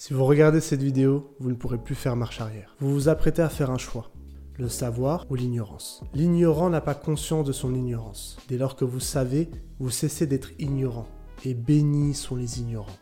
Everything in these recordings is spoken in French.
Si vous regardez cette vidéo, vous ne pourrez plus faire marche arrière. Vous vous apprêtez à faire un choix. Le savoir ou l'ignorance. L'ignorant n'a pas conscience de son ignorance. Dès lors que vous savez, vous cessez d'être ignorant. Et bénis sont les ignorants.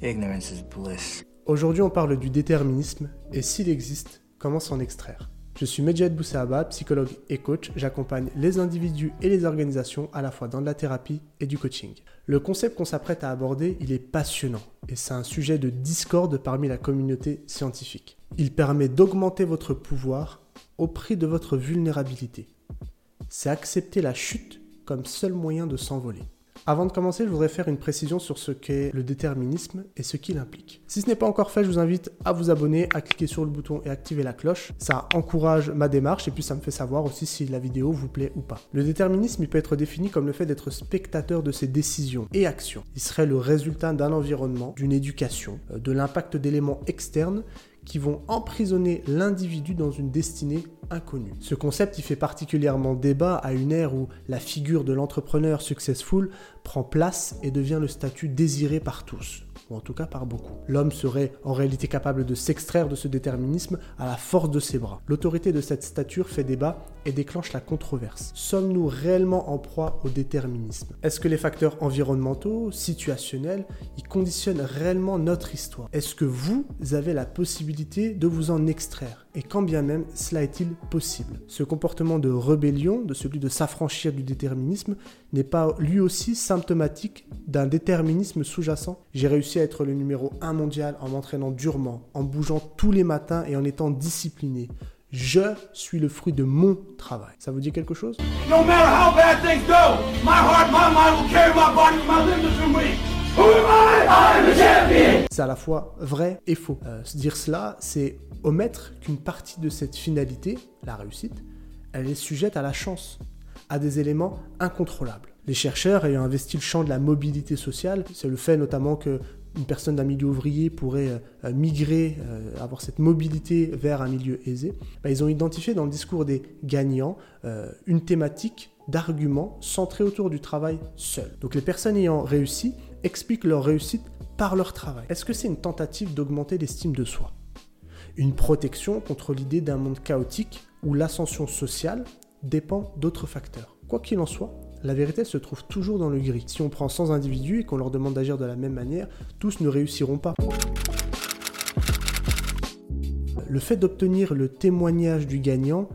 Ignorance is bliss. Aujourd'hui, on parle du déterminisme et s'il existe, comment s'en extraire? Je suis Medjed Boussaaba, psychologue et coach. J'accompagne les individus et les organisations à la fois dans de la thérapie et du coaching. Le concept qu'on s'apprête à aborder, il est passionnant et c'est un sujet de discorde parmi la communauté scientifique. Il permet d'augmenter votre pouvoir au prix de votre vulnérabilité. C'est accepter la chute comme seul moyen de s'envoler. Avant de commencer, je voudrais faire une précision sur ce qu'est le déterminisme et ce qu'il implique. Si ce n'est pas encore fait, je vous invite à vous abonner, à cliquer sur le bouton et activer la cloche. Ça encourage ma démarche et puis ça me fait savoir aussi si la vidéo vous plaît ou pas. Le déterminisme, peut être défini comme le fait d'être spectateur de ses décisions et actions. Il serait le résultat d'un environnement, d'une éducation, euh, de l'impact d'éléments externes qui vont emprisonner l'individu dans une destinée inconnue. Ce concept il fait particulièrement débat à une ère où la figure de l'entrepreneur successful prend place et devient le statut désiré par tous ou en tout cas par beaucoup. L'homme serait en réalité capable de s'extraire de ce déterminisme à la force de ses bras. L'autorité de cette stature fait débat et déclenche la controverse. Sommes-nous réellement en proie au déterminisme? Est-ce que les facteurs environnementaux, situationnels, y conditionnent réellement notre histoire? Est-ce que vous avez la possibilité de vous en extraire? Et quand bien même cela est-il possible? Ce comportement de rébellion, de celui de s'affranchir du déterminisme, n'est pas lui aussi symptomatique d'un déterminisme sous-jacent? J'ai réussi à être le numéro 1 mondial en m'entraînant durement, en bougeant tous les matins et en étant discipliné. Je suis le fruit de mon travail. Ça vous dit quelque chose? C'est à la fois vrai et faux. Euh, se dire cela, c'est omettre qu'une partie de cette finalité, la réussite, elle est sujette à la chance, à des éléments incontrôlables. Les chercheurs ayant investi le champ de la mobilité sociale, c'est le fait notamment que une personne d'un milieu ouvrier pourrait euh, migrer, euh, avoir cette mobilité vers un milieu aisé, bah, ils ont identifié dans le discours des gagnants euh, une thématique d'arguments centrés autour du travail seul. Donc les personnes ayant réussi expliquent leur réussite par leur travail. Est-ce que c'est une tentative d'augmenter l'estime de soi? Une protection contre l'idée d'un monde chaotique où l'ascension sociale dépend d'autres facteurs. Quoi qu'il en soit, la vérité se trouve toujours dans le gris. Si on prend 100 individus et qu'on leur demande d'agir de la même manière, tous ne réussiront pas. Le fait d'obtenir le témoignage du gagnant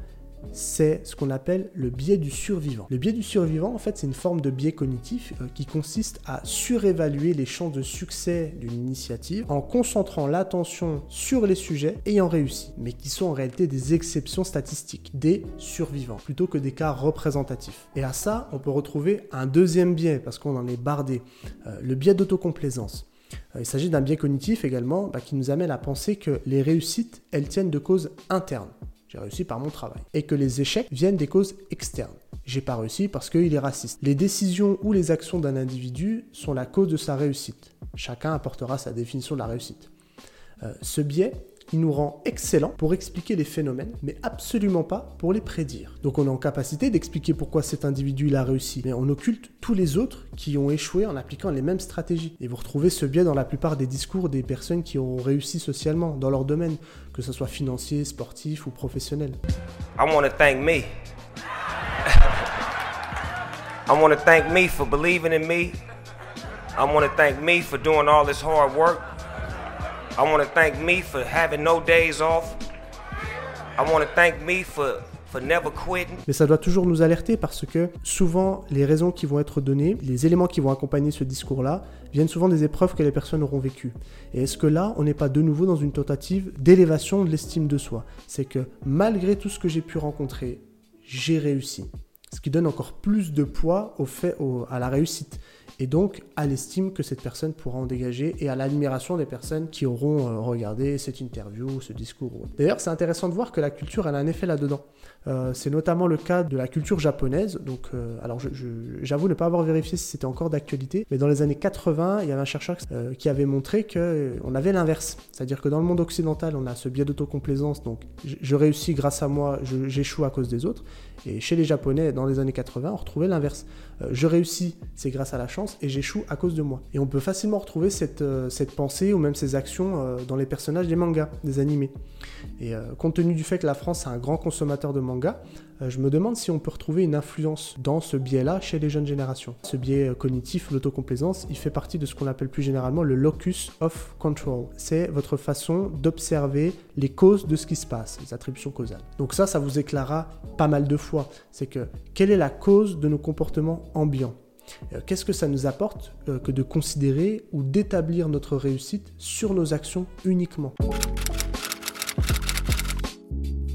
c'est ce qu'on appelle le biais du survivant. Le biais du survivant, en fait, c'est une forme de biais cognitif euh, qui consiste à surévaluer les chances de succès d'une initiative en concentrant l'attention sur les sujets ayant réussi, mais qui sont en réalité des exceptions statistiques, des survivants, plutôt que des cas représentatifs. Et à ça, on peut retrouver un deuxième biais, parce qu'on en est bardé, euh, le biais d'autocomplaisance. Euh, il s'agit d'un biais cognitif également bah, qui nous amène à penser que les réussites, elles tiennent de causes internes. J'ai réussi par mon travail. Et que les échecs viennent des causes externes. J'ai pas réussi parce qu'il est raciste. Les décisions ou les actions d'un individu sont la cause de sa réussite. Chacun apportera sa définition de la réussite. Euh, ce biais, il nous rend excellent pour expliquer les phénomènes, mais absolument pas pour les prédire. Donc on est en capacité d'expliquer pourquoi cet individu a réussi, mais on occulte tous les autres qui ont échoué en appliquant les mêmes stratégies. Et vous retrouvez ce biais dans la plupart des discours des personnes qui ont réussi socialement dans leur domaine, que ce soit financier, sportif ou professionnel. I want to thank me. I want to thank me for believing in me. I want to thank me for doing all this hard work. I want to thank me for having no days off. I want to thank me for never quitting. Mais ça doit toujours nous alerter parce que souvent les raisons qui vont être données, les éléments qui vont accompagner ce discours-là, viennent souvent des épreuves que les personnes auront vécues. Et est-ce que là, on n'est pas de nouveau dans une tentative d'élévation de l'estime de soi? C'est que malgré tout ce que j'ai pu rencontrer, j'ai réussi. Ce qui donne encore plus de poids au fait, à la réussite et donc à l'estime que cette personne pourra en dégager et à l'admiration des personnes qui auront euh, regardé cette interview, ce discours. D'ailleurs, c'est intéressant de voir que la culture elle a un effet là-dedans. Euh, c'est notamment le cas de la culture japonaise. Donc, euh, alors, j'avoue ne pas avoir vérifié si c'était encore d'actualité, mais dans les années 80, il y avait un chercheur qui avait montré que on avait l'inverse, c'est-à-dire que dans le monde occidental, on a ce biais d'autocomplaisance. Donc, je réussis grâce à moi, j'échoue à cause des autres. Et chez les Japonais, dans les années 80, on retrouvait l'inverse. je réussis, c'est grâce à la chance et j'échoue à cause de moi. Et on peut facilement retrouver cette, euh, cette pensée ou même ces actions euh, dans les personnages des mangas, des animés. Et euh, compte tenu du fait que la France est un grand consommateur de mangas, je me demande si on peut retrouver une influence dans ce biais-là chez les jeunes générations. Ce biais cognitif, l'autocomplaisance, il fait partie de ce qu'on appelle plus généralement le locus of control. C'est votre façon d'observer les causes de ce qui se passe, les attributions causales. Donc ça, ça vous éclairera pas mal de fois. C'est que quelle est la cause de nos comportements ambiants? Qu'est-ce que ça nous apporte euh, que de considérer ou d'établir notre réussite sur nos actions uniquement?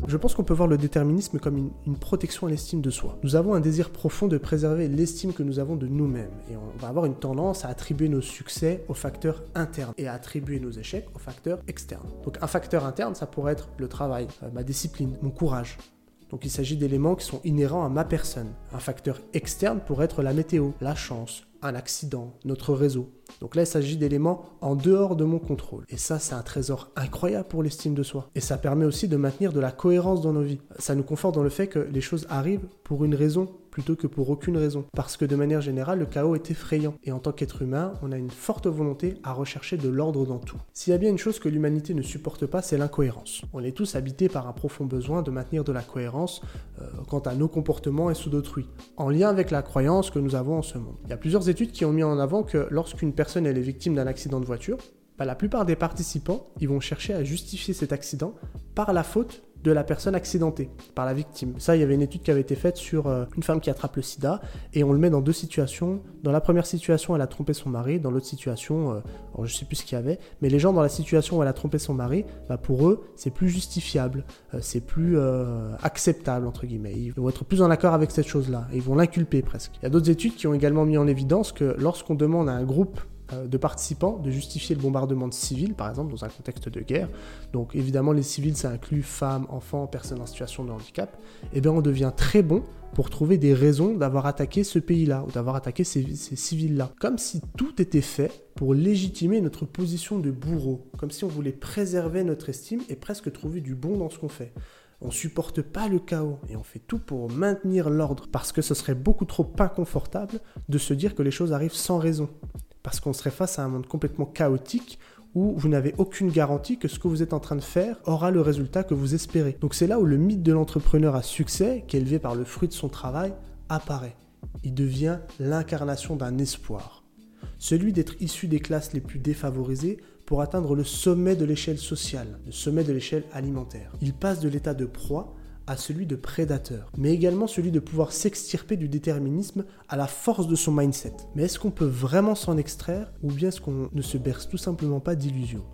Je pense qu'on peut voir le déterminisme comme une, une protection à l'estime de soi. Nous avons un désir profond de préserver l'estime que nous avons de nous-mêmes et on va avoir une tendance à attribuer nos succès aux facteurs internes et à attribuer nos échecs aux facteurs externes. Donc un facteur interne, ça pourrait être le travail, euh, ma discipline, mon courage, donc il s'agit d'éléments qui sont inhérents à ma personne. Un facteur externe pourrait être la météo, la chance, un accident, notre réseau. Donc là, il s'agit d'éléments en dehors de mon contrôle. Et ça, c'est un trésor incroyable pour l'estime de soi. Et ça permet aussi de maintenir de la cohérence dans nos vies. Ça nous conforte dans le fait que les choses arrivent pour une raison plutôt que pour aucune raison. Parce que de manière générale, le chaos est effrayant. Et en tant qu'être humain, on a une forte volonté à rechercher de l'ordre dans tout. S'il y a bien une chose que l'humanité ne supporte pas, c'est l'incohérence. On est tous habités par un profond besoin de maintenir de la cohérence euh, quant à nos comportements et sous d'autrui, en lien avec la croyance que nous avons en ce monde. Il y a plusieurs études qui ont mis en avant que lorsqu'une personne est victime d'un accident de voiture, bah, la plupart des participants, vont chercher à justifier cet accident par la faute de la personne accidentée, par la victime. Ça, il y avait une étude qui avait été faite sur euh, une femme qui attrape le sida, et on le met dans deux situations. Dans la première situation, elle a trompé son mari, dans l'autre situation, euh, je sais plus ce qu'il y avait, mais les gens dans la situation où elle a trompé son mari, bah, pour eux, c'est plus justifiable, euh, c'est plus acceptable, entre guillemets. Ils vont être plus en accord avec cette chose-là, ils vont l'inculper presque. Il y a d'autres études qui ont également mis en évidence que lorsqu'on demande à un groupe de participants de justifier le bombardement de civils, par exemple, dans un contexte de guerre. Donc évidemment, les civils, ça inclut femmes, enfants, personnes en situation de handicap. Eh bien, on devient très bon pour trouver des raisons d'avoir attaqué ce pays-là ou d'avoir attaqué ces, ces civils-là. Comme si tout était fait pour légitimer notre position de bourreau, comme si on voulait préserver notre estime et presque trouver du bon dans ce qu'on fait. On supporte pas le chaos et on fait tout pour maintenir l'ordre parce que ce serait beaucoup trop inconfortable de se dire que les choses arrivent sans raison parce qu'on serait face à un monde complètement chaotique où vous n'avez aucune garantie que ce que vous êtes en train de faire aura le résultat que vous espérez. Donc c'est là où le mythe de l'entrepreneur à succès, qui est élevé par le fruit de son travail, apparaît. Il devient l'incarnation d'un espoir. Celui d'être issu des classes les plus défavorisées pour atteindre le sommet de l'échelle sociale, le sommet de l'échelle alimentaire. Il passe de l'état de proie à celui de prédateur, mais également celui de pouvoir s'extirper du déterminisme à la force de son mindset. Mais est-ce qu'on peut vraiment s'en extraire ou bien est-ce qu'on ne se berce tout simplement pas d'illusions?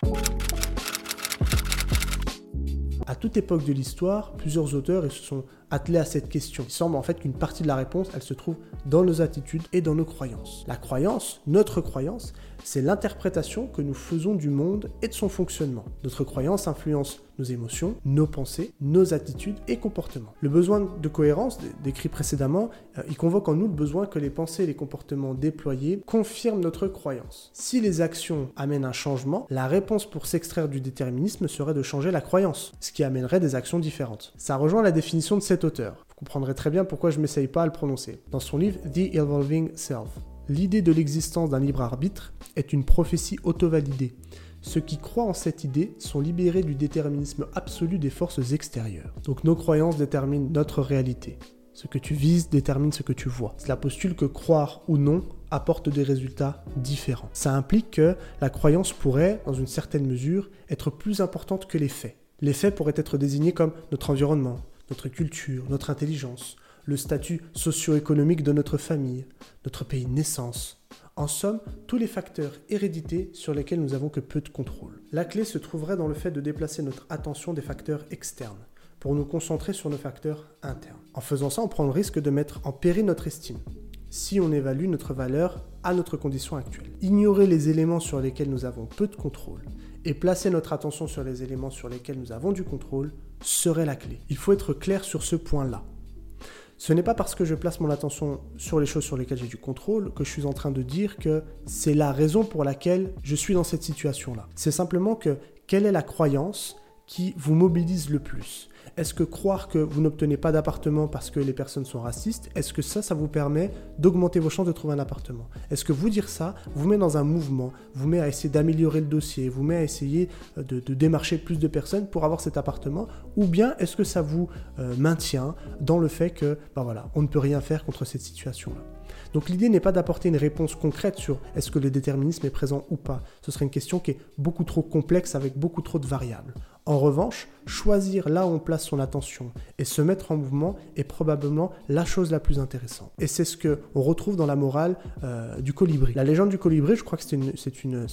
À toute époque de l'histoire, plusieurs auteurs se sont attelés à cette question. Il semble en fait qu'une partie de la réponse, elle se trouve dans nos attitudes et dans nos croyances. La croyance, notre croyance, c'est l'interprétation que nous faisons du monde et de son fonctionnement. Notre croyance influence nos émotions, nos pensées, nos attitudes et comportements. Le besoin de cohérence, décrit précédemment, euh, il convoque en nous le besoin que les pensées et les comportements déployés confirment notre croyance. Si les actions amènent un changement, la réponse pour s'extraire du déterminisme serait de changer la croyance, ce qui amènerait des actions différentes. Ça rejoint la définition de Vous comprendrez très bien pourquoi je m'essaye pas à le prononcer. Dans son livre The Evolving Self. L'idée de l'existence d'un libre arbitre est une prophétie auto-validée. Ceux qui croient en cette idée sont libérés du déterminisme absolu des forces extérieures. Donc nos croyances déterminent notre réalité. Ce que tu vises détermine ce que tu vois. Cela postule que croire ou non apporte des résultats différents. Ça implique que la croyance pourrait, dans une certaine mesure, être plus importante que les faits. Les faits pourraient être désignés comme notre environnement, notre culture, notre intelligence, le statut socio-économique de notre famille, notre pays de naissance. En somme, tous les facteurs hérédités sur lesquels nous avons que peu de contrôle. La clé se trouverait dans le fait de déplacer notre attention des facteurs externes pour nous concentrer sur nos facteurs internes. En faisant ça, on prend le risque de mettre en péril notre estime si on évalue notre valeur à notre condition actuelle. Ignorer les éléments sur lesquels nous avons peu de contrôle et placer notre attention sur les éléments sur lesquels nous avons du contrôle serait la clé. Il faut être clair sur ce point-là. Ce n'est pas parce que je place mon attention sur les choses sur lesquelles j'ai du contrôle que je suis en train de dire que c'est la raison pour laquelle je suis dans cette situation-là. C'est simplement que quelle est la croyance qui vous mobilise le plus? Est-ce que croire que vous n'obtenez pas d'appartement parce que les personnes sont racistes, est-ce que ça, ça vous permet d'augmenter vos chances de trouver un appartement? Est-ce que vous dire ça vous met dans un mouvement, vous met à essayer d'améliorer le dossier, vous met à essayer euh, de, démarcher plus de personnes pour avoir cet appartement? Ou bien est-ce que ça vous euh, maintient dans le fait que, ben voilà, on ne peut rien faire contre cette situation-là? Donc l'idée n'est pas d'apporter une réponse concrète sur est-ce que le déterminisme est présent ou pas. Ce serait une question qui est beaucoup trop complexe avec beaucoup trop de variables. En revanche, choisir là où on place son attention et se mettre en mouvement est probablement la chose la plus intéressante. Et c'est ce que on retrouve dans la morale euh, du colibri. La légende du colibri, je crois que c'est une,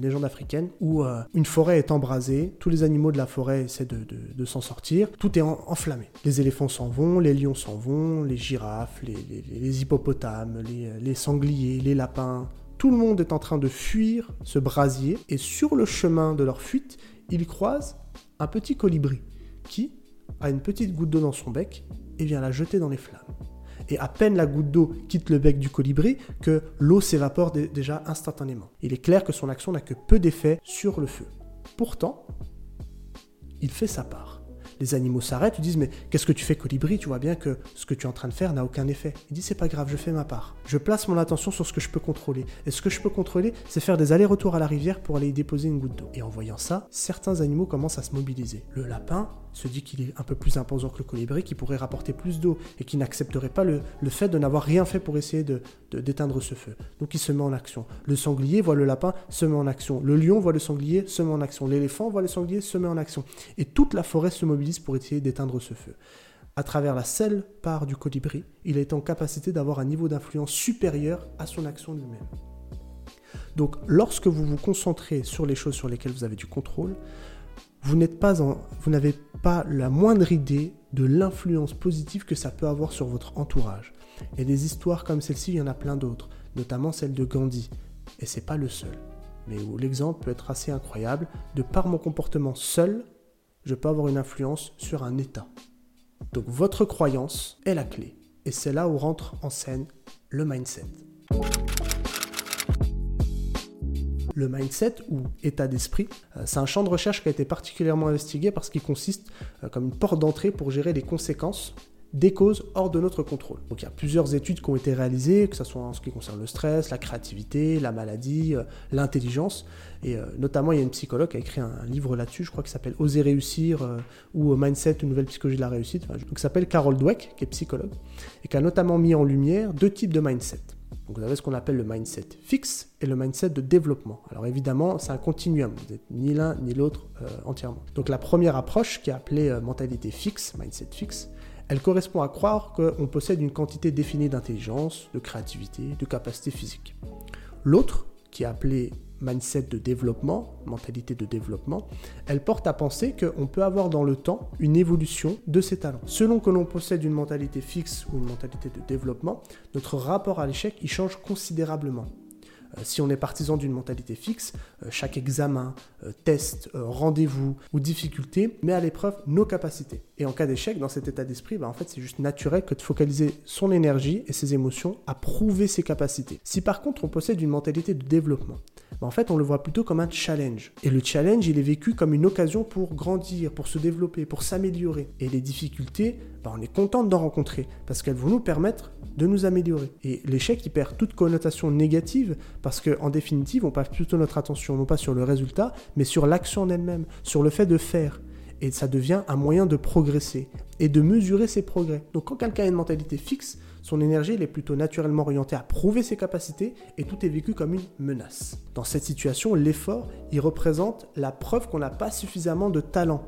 légende africaine où euh, une forêt est embrasée, tous les animaux de la forêt essaient de, s'en sortir, tout est enflammé. Les éléphants s'en vont, les lions s'en vont, les girafes, les, hippopotames, les sangliers, les lapins, tout le monde est en train de fuir ce brasier et sur le chemin de leur fuite, il croise un petit colibri qui a une petite goutte d'eau dans son bec et vient la jeter dans les flammes. Et à peine la goutte d'eau quitte le bec du colibri que l'eau s'évapore déjà instantanément. Il est clair que son action n'a que peu d'effet sur le feu. Pourtant, il fait sa part les animaux s'arrêtent, ils disent mais qu'est-ce que tu fais colibri? Tu vois bien que ce que tu es en train de faire n'a aucun effet. Il dit c'est pas grave, je fais ma part. Je place mon attention sur ce que je peux contrôler. Et ce que je peux contrôler, c'est faire des allers-retours à la rivière pour aller y déposer une goutte d'eau. Et en voyant ça, certains animaux commencent à se mobiliser. Le lapin se dit qu'il est un peu plus imposant que le colibri, qui pourrait rapporter plus d'eau et qui n'accepterait pas le, fait de n'avoir rien fait pour essayer de, d'éteindre ce feu. Donc il se met en action. Le sanglier voit le lapin, se met en action. Le lion voit le sanglier, se met en action. L'éléphant voit le sanglier, se met en action. Et toute la forêt se mobilise pour essayer d'éteindre ce feu. À travers la seule part du colibri, il est en capacité d'avoir un niveau d'influence supérieur à son action lui-même. Donc lorsque vous vous concentrez sur les choses sur lesquelles vous avez du contrôle, vous n'êtes pas vous n'avez pas la moindre idée de l'influence positive que ça peut avoir sur votre entourage. Et des histoires comme celle-ci, il y en a plein d'autres, notamment celle de Gandhi. Et c'est pas le seul, mais où l'exemple peut être assez incroyable. De par mon comportement seul, je peux avoir une influence sur un État. Donc votre croyance est la clé. Et c'est là où rentre en scène le mindset le mindset ou état d'esprit. Euh, c'est un champ de recherche qui a été particulièrement investigué parce qu'il consiste euh, comme une porte d'entrée pour gérer les conséquences des causes hors de notre contrôle. Donc il y a plusieurs études qui ont été réalisées, que ce soit en ce qui concerne le stress, la créativité, la maladie, euh, l'intelligence. Et notamment, il y a une psychologue qui a écrit un, livre là-dessus, je crois qu'il s'appelle Oser réussir ou Mindset, une nouvelle psychologie de la réussite, donc, qui s'appelle Carol Dweck, qui est psychologue, et qui a notamment mis en lumière deux types de mindset. Donc vous avez ce qu'on appelle le mindset fixe et le mindset de développement. Alors évidemment, c'est un continuum, vous n'êtes ni l'un ni l'autre euh, entièrement. Donc la première approche, qui est appelée euh, mentalité fixe, mindset fixe, elle correspond à croire qu'on possède une quantité définie d'intelligence, de créativité, de capacité physique. L'autre, qui est appelée mindset de développement, mentalité de développement, elle porte à penser qu'on peut avoir dans le temps une évolution de ses talents. Selon que l'on possède une mentalité fixe ou une mentalité de développement, notre rapport à l'échec y change considérablement. Euh, si on est partisan d'une mentalité fixe, euh, chaque examen, euh, test, rendez-vous ou difficulté met à l'épreuve nos capacités. Et en cas d'échec, dans cet état d'esprit, bah, en fait, c'est juste naturel que de focaliser son énergie et ses émotions à prouver ses capacités. Si par contre on possède une mentalité de développement, bah, en fait, on le voit plutôt comme un challenge. Et le challenge, il est vécu comme une occasion pour grandir, pour se développer, pour s'améliorer. Et les difficultés, bah, on est content d'en rencontrer parce qu'elles vont nous permettre de nous améliorer. Et l'échec, il perd toute connotation négative parce qu'en définitive, on passe plutôt notre attention non pas sur le résultat, mais sur l'action en elle-même, sur le fait de faire. Et ça devient un moyen de progresser et de mesurer ses progrès. Donc quand quelqu'un a une mentalité fixe, son énergie est plutôt naturellement orientée à prouver ses capacités et tout est vécu comme une menace. Dans cette situation, l'effort, il représente la preuve qu'on n'a pas suffisamment de talent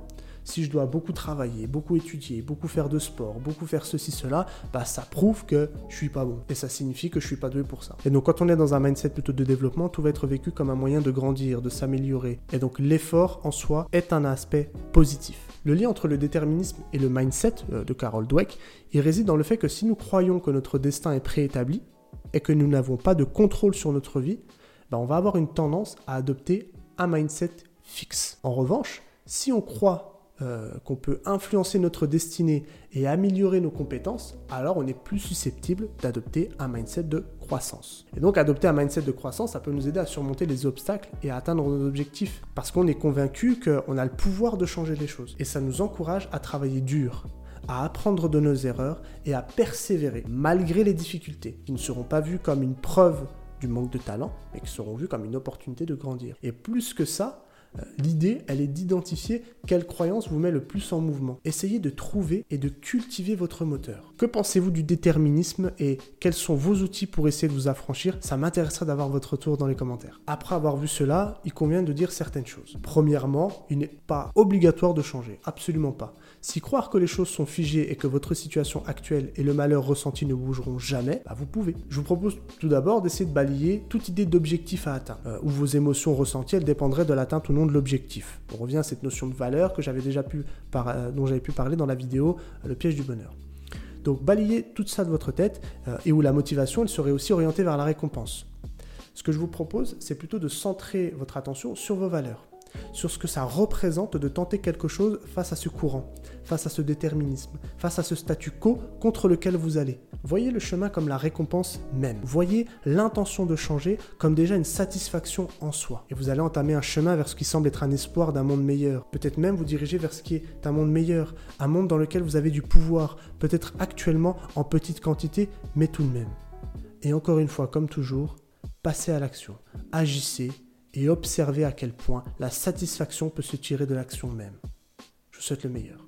si je dois beaucoup travailler, beaucoup étudier, beaucoup faire de sport, beaucoup faire ceci, cela, bah ça prouve que je suis pas bon. Et ça signifie que je suis pas doué pour ça. Et donc quand on est dans un mindset plutôt de développement, tout va être vécu comme un moyen de grandir, de s'améliorer. Et donc l'effort en soi est un aspect positif. Le lien entre le déterminisme et le mindset euh, de Carol Dweck, il réside dans le fait que si nous croyons que notre destin est préétabli et que nous n'avons pas de contrôle sur notre vie, bah on va avoir une tendance à adopter un mindset fixe. En revanche, si on croit euh, qu'on peut influencer notre destinée et améliorer nos compétences, alors on est plus susceptible d'adopter un mindset de croissance. Et donc adopter un mindset de croissance, ça peut nous aider à surmonter les obstacles et à atteindre nos objectifs, parce qu'on est convaincu qu'on a le pouvoir de changer les choses. Et ça nous encourage à travailler dur, à apprendre de nos erreurs et à persévérer malgré les difficultés, qui ne seront pas vues comme une preuve du manque de talent, mais qui seront vues comme une opportunité de grandir. Et plus que ça, L'idée, elle est d'identifier quelle croyance vous met le plus en mouvement. Essayez de trouver et de cultiver votre moteur. Que pensez-vous du déterminisme et quels sont vos outils pour essayer de vous affranchir? Ça m'intéresserait d'avoir votre retour dans les commentaires. Après avoir vu cela, il convient de dire certaines choses. Premièrement, il n'est pas obligatoire de changer. Absolument pas. Si croire que les choses sont figées et que votre situation actuelle et le malheur ressenti ne bougeront jamais, bah, vous pouvez. Je vous propose tout d'abord d'essayer de balayer toute idée d'objectif à atteindre, euh, où vos émotions ressenties dépendraient de l'atteinte ou non de l'objectif. On revient à cette notion de valeur que j'avais déjà pu euh, dont j'avais pu parler dans la vidéo euh, Le piège du bonheur. Donc balayez tout ça de votre tête et où la motivation serait aussi orientée vers la récompense. Ce que je vous propose, c'est plutôt de centrer votre attention sur vos valeurs sur ce que ça représente de tenter quelque chose face à ce courant, face à ce déterminisme, face à ce statu quo contre lequel vous allez. Voyez le chemin comme la récompense même. Voyez l'intention de changer comme déjà une satisfaction en soi. Et vous allez entamer un chemin vers ce qui semble être un espoir d'un monde meilleur. Peut-être même vous diriger vers ce qui est un monde meilleur, un monde dans lequel vous avez du pouvoir, peut-être actuellement en petite quantité, mais tout de même. Et encore une fois, comme toujours, passez à l'action. Agissez et observez à quel point la satisfaction peut se tirer de l'action même. Je vous souhaite le meilleur.